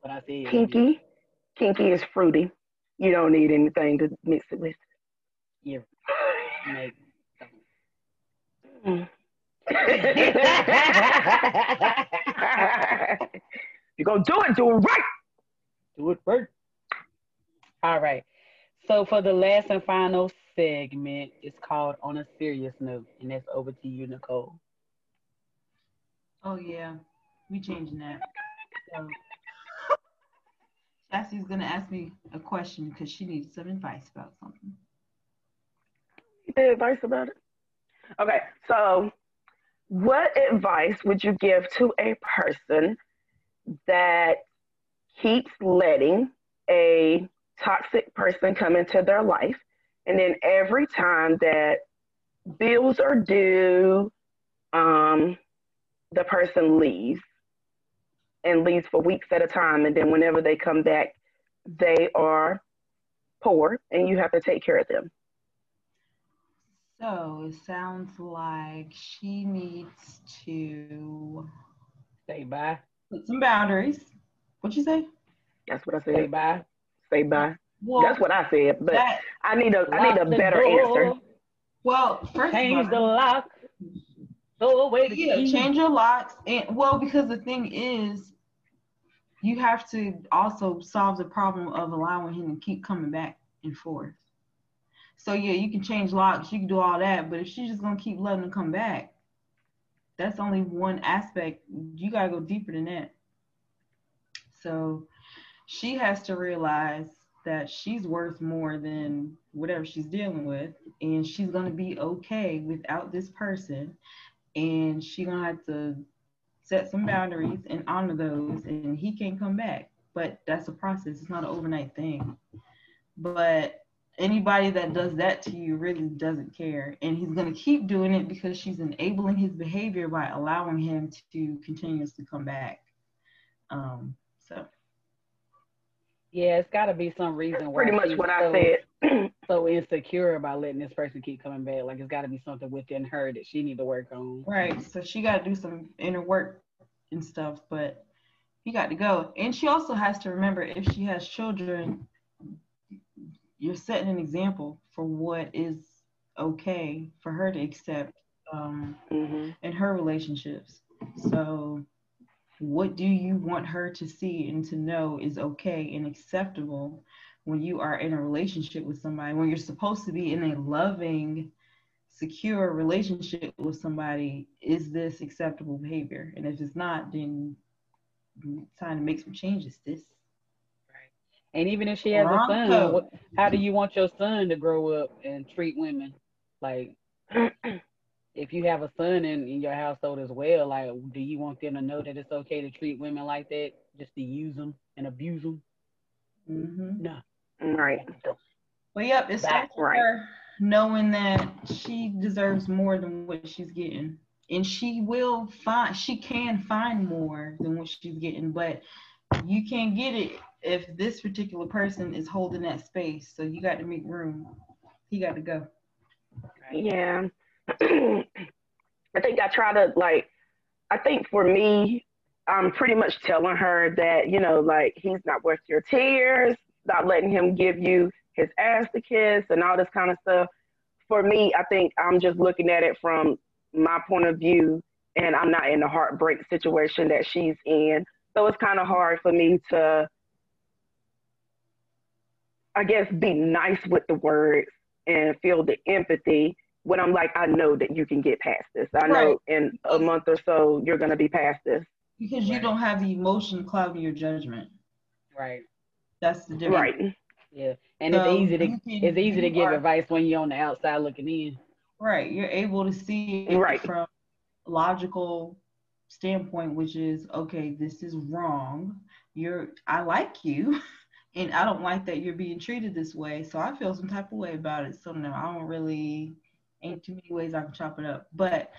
What I said. Kinky, kinky is fruity. You don't need anything to mix it with. Yeah. Make Mm. You're gonna do it, do it right. Do it right. All right. So for the last and final segment, it's called On a Serious Note, and that's over to you, Nicole. Oh yeah, we changing that. So, Cassie's gonna ask me a question because she needs some advice about something. the advice about it. Okay, so what advice would you give to a person that keeps letting a toxic person come into their life, and then every time that bills are due, um, the person leaves and leaves for weeks at a time, and then whenever they come back, they are poor, and you have to take care of them. So it sounds like she needs to Say bye. put some boundaries. What'd you say? That's what I said. Say bye. Say bye. Well, That's what I said, but that- I need a I need a better door. answer. Well, first Change of the all, lock. Throw away the yeah, key. change your locks. And well, because the thing is, you have to also solve the problem of allowing him to keep coming back and forth. So yeah, you can change locks, you can do all that, but if she's just gonna keep letting him come back, that's only one aspect. You gotta go deeper than that. So she has to realize that she's worth more than whatever she's dealing with, and she's gonna be okay without this person, and she gonna have to set some boundaries and honor those, and he can't come back. But that's a process. It's not an overnight thing. But anybody that does that to you really doesn't care, and he's gonna keep doing it because she's enabling his behavior by allowing him to continuously come back. Um, so. Yeah, it's got to be some reason why. Pretty much she's what I so, said. so insecure about letting this person keep coming back. Like it's got to be something within her that she need to work on. Right. So she got to do some inner work and stuff, but he got to go. And she also has to remember if she has children, you're setting an example for what is okay for her to accept um, in her relationships. So, what do you want her to see and to know is okay and acceptable when you are in a relationship with somebody, when you're supposed to be in a loving, secure relationship with somebody? Is this acceptable behavior? And if it's not, then it's time to make some changes. This And even if she has a son, what, how do you want your son to grow up and treat women? Like, if you have a son in, in your household as well, like, do you want them to know that it's okay to treat women like that, just to use them and abuse them? Mm-hmm. No. Right. Well, yep, it starts That's with right. her knowing that she deserves more than what she's getting. And she will find, she can find more than what she's getting, but you can't get it if this particular person is holding that space. So you got to make room. He got to go. Yeah. I think I try to like I think for me, I'm pretty much telling her that, you know, like he's not worth your tears, not letting him give you his ass to kiss and all this kind of stuff. For me, I think I'm just looking at it from my point of view and I'm not in the heartbreak situation that she's in. So it's kind of hard for me to I guess be nice with the words and feel the empathy when I'm like, I know that you can get past this. I know in a month or so you're gonna be past this. Because you don't have the emotion clouding your judgment. Right. That's the difference. Right. Yeah. And So it's easy to can- it's easy to give are- advice when you're on the outside looking in. Right. You're able to see it Right. from logical standpoint, which is okay, this is wrong. You're I like you and I don't like that you're being treated this way. So I feel some type of way about it. So no, I don't really ain't too many ways I can chop it up. But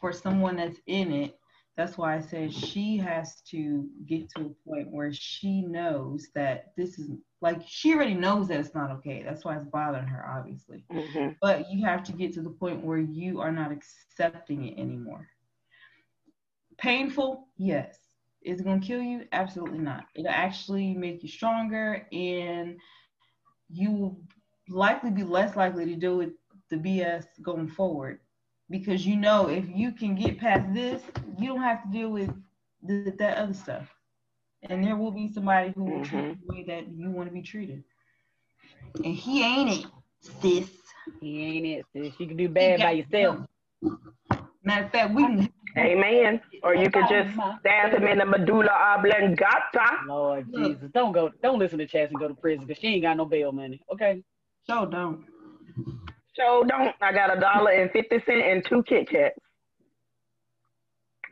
for someone that's in it, that's why I said she has to get to a point where she knows that this is like she already knows that it's not okay. That's why it's bothering her, obviously. Mhm. But you have to get to the point where you are not accepting it anymore. Painful, yes. Is it gonna kill you? Absolutely not. It'll actually make you stronger and you will likely be less likely to deal with the BS going forward. Because you know if you can get past this, you don't have to deal with th- that other stuff. And there will be somebody who will treat mm-hmm. you the way that you want to be treated. And he ain't it, sis. He ain't it, sis. You can do bad by yourself. Matter of fact, we can Amen. Or you could just stab him in the medulla oblongata. Lord Jesus, don't go, don't listen to Chaz and go to prison because she ain't got no bail money. Okay. So don't. So don't. I got a dollar and fifty cent and two Kit Kats.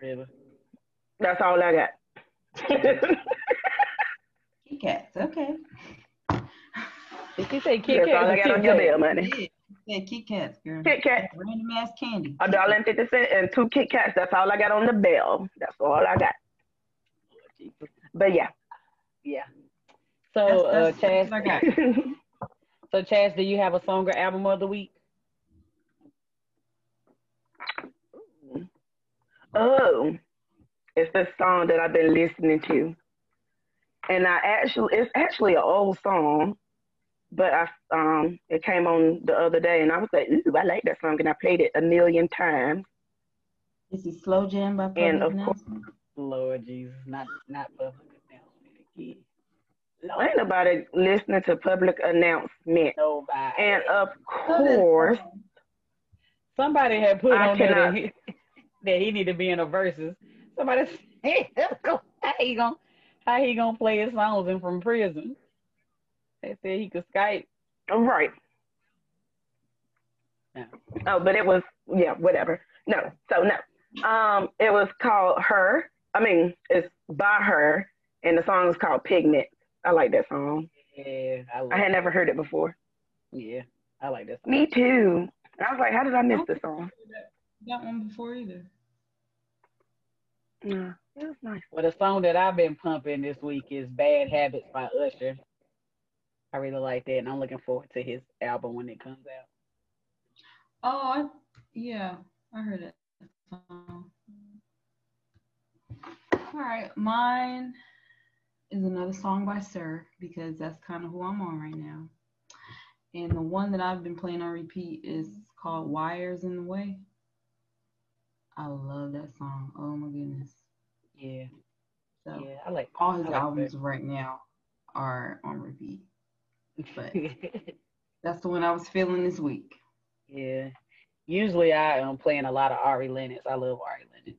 Really? That's all I got. Kit Kats. Okay. Did you say Kit Kats? That's all I got on your bail money. Yeah, Kit Kats, girl. Kit Kat. Random ass candy. A dollar and fifty cent and two Kit Kats. That's all I got on the bill. That's all I got. But yeah. Yeah. So, uh, That's- that's Chaz, what I got. so Chaz, do you have a song or album of the week? Oh, it's this song that I've been listening to, and I actually it's actually an old song, but I um it came on the other day, and I was like, ooh, I like that song, and I played it a million times. This Is it Slow Jam by Public And of course, Lord Jesus, not not public announcement again. ain't nobody listening to public announcement, Nobody. and of course, Somebody had put I on there that he, that he need to be in a Verzuz. Somebody said, how he gonna how he gonna play his songs in from prison? They said he could Skype. right. Yeah. Oh, but it was yeah, whatever. No, so no. Um, it was called Her. I mean, it's by her, and the song is called Pigment. I like that song. Yeah, I, love I had it. never heard it before. Yeah, I like that. Song. Me too. I was like, how did I miss this song? That one before either. Yeah, it was nice. Well, the song that I've been pumping this week is "Bad Habits" by Usher. I really like that, and I'm looking forward to his album when it comes out. Oh, I, yeah, I heard it. song. All right, mine is another song by Sir because that's kind of who I'm on right now. And the one that I've been playing on repeat is called Wires in the Way. I love that song. Oh my goodness. Yeah, So yeah, I like all his like albums right now are on repeat. But that's the one I was feeling this week. Yeah. Usually I am playing a lot of Ari Lennox. I love Ari Lennox.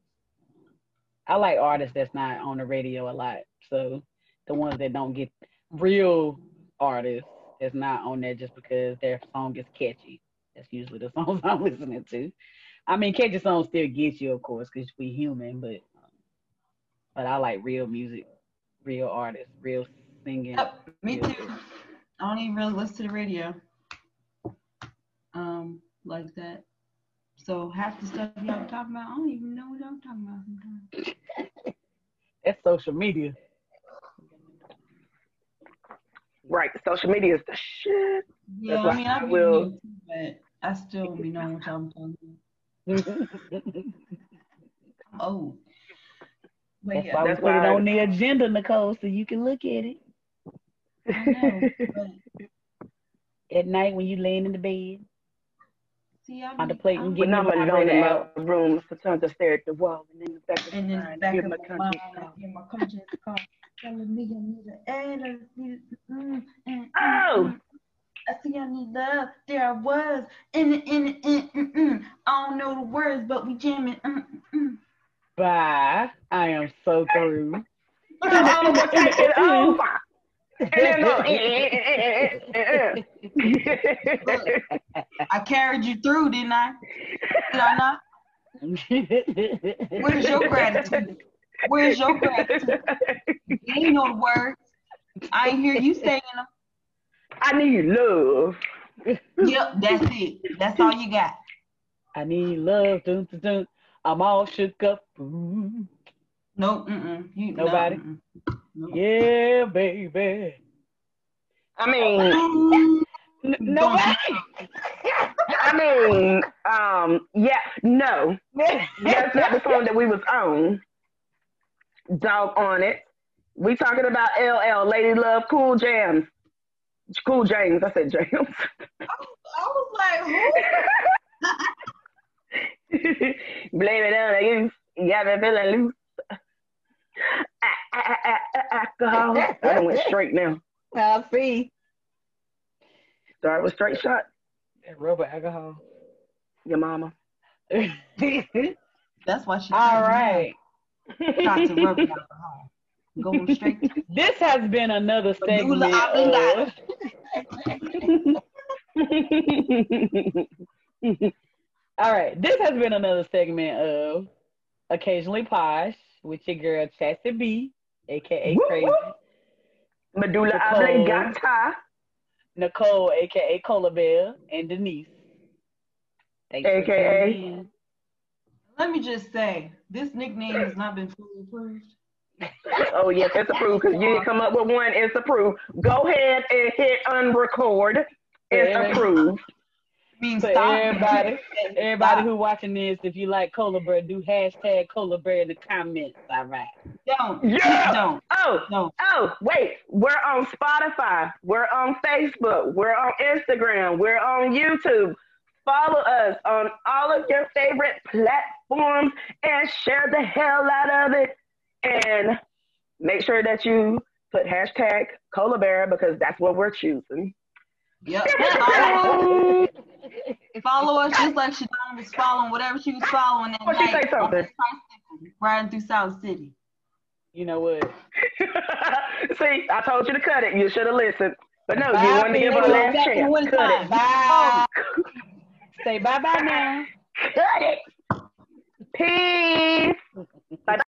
I like artists that's not on the radio a lot. So the ones that don't get real artists that's not on there just because their song is catchy. That's usually the songs I'm listening to. I mean, catchy songs still get you, of course, because we human, but um, but I like real music, real artists, real singing. Yep, me too. I don't even really listen to the radio. Um, like that. So half the stuff y'all talking about, I don't even know what y'all talking about sometimes. That's social media. Right. Social media is the shit. Yeah, That's I mean I I be will- will... too, but I still don't be knowing what y'all talking about. Oh. But That's yeah, why we That's put it why- on the agenda, Nicole, so you can look at it I know. But at night when you laying in the bed, see, I contemplating I'm- getting when I'm the alone vibrator in out. my room, sometimes I stare at the wall and then the back of and then the back hear of my my conscience mind, call. I hear my conscience call, telling me I need an air, I need a- mm, mm, mm, Oh! mm. I see I need love. There I was in it, in it, in, mm, mm. I don't know the words, but we jamming. Mm, mm, mm. Bye. I am so through. Oh, but take it over. I carried you through, didn't I? Did I not? Where's your gratitude? Where's your gratitude? You ain't know the words. I ain't hear you saying them. I need love. Yep, that's it. That's all you got. I need love. Dun, dun, dun. I'm all shook up. Ooh. Nope. Mm-mm. You, no, Nobody? mm-mm. Yeah, baby. I mean, N- way. I mean, um, yeah, no, that's not the song that we was on. Dog on it. We talking about LL, Lady Love, Cool Jams, Cool James. I said James. I was like, who? Blame it on you. You got me feeling loose. Ah, ah, ah, ah, ah, Alcohol. I done went straight now. I see. Start with straight shot. That rubber alcohol. Your mama. That's why she. All right. Tried to rub alcohol. Going straight. This has been another segment. Of... All right, this has been another segment of Occasionally Posh with your girl Chastity B, aka Crazy. Medulla Nicole. oblongata. Nicole, aka Cola Bell, and Denise. Thanks for AKA? in. Let me just say, this nickname has not been fully approved. Oh yes, it's approved because you didn't come up with one. It's approved. Go ahead and hit unrecord. It's approved. Means So stop. everybody, everybody who watching this, if you like Cola Bear, do hashtag Cola Bear in the comments. All right. Don't. Yeah. Don't. Oh, No. oh, wait. We're on Spotify. We're on Facebook. We're on Instagram. We're on YouTube. Follow us on all of your favorite platforms and share the hell out of it. And make sure that you put hashtag Cola Bear because that's what we're choosing. Yep. Follow us just like Shadon was following whatever she was following that well, night. Riding through South City. You know what? See, I told you to cut it. You should have listened. But no, bye, you wanted to give her a last chance. Cut it. Bye. Oh. Say bye bye now. Cut it. Peace.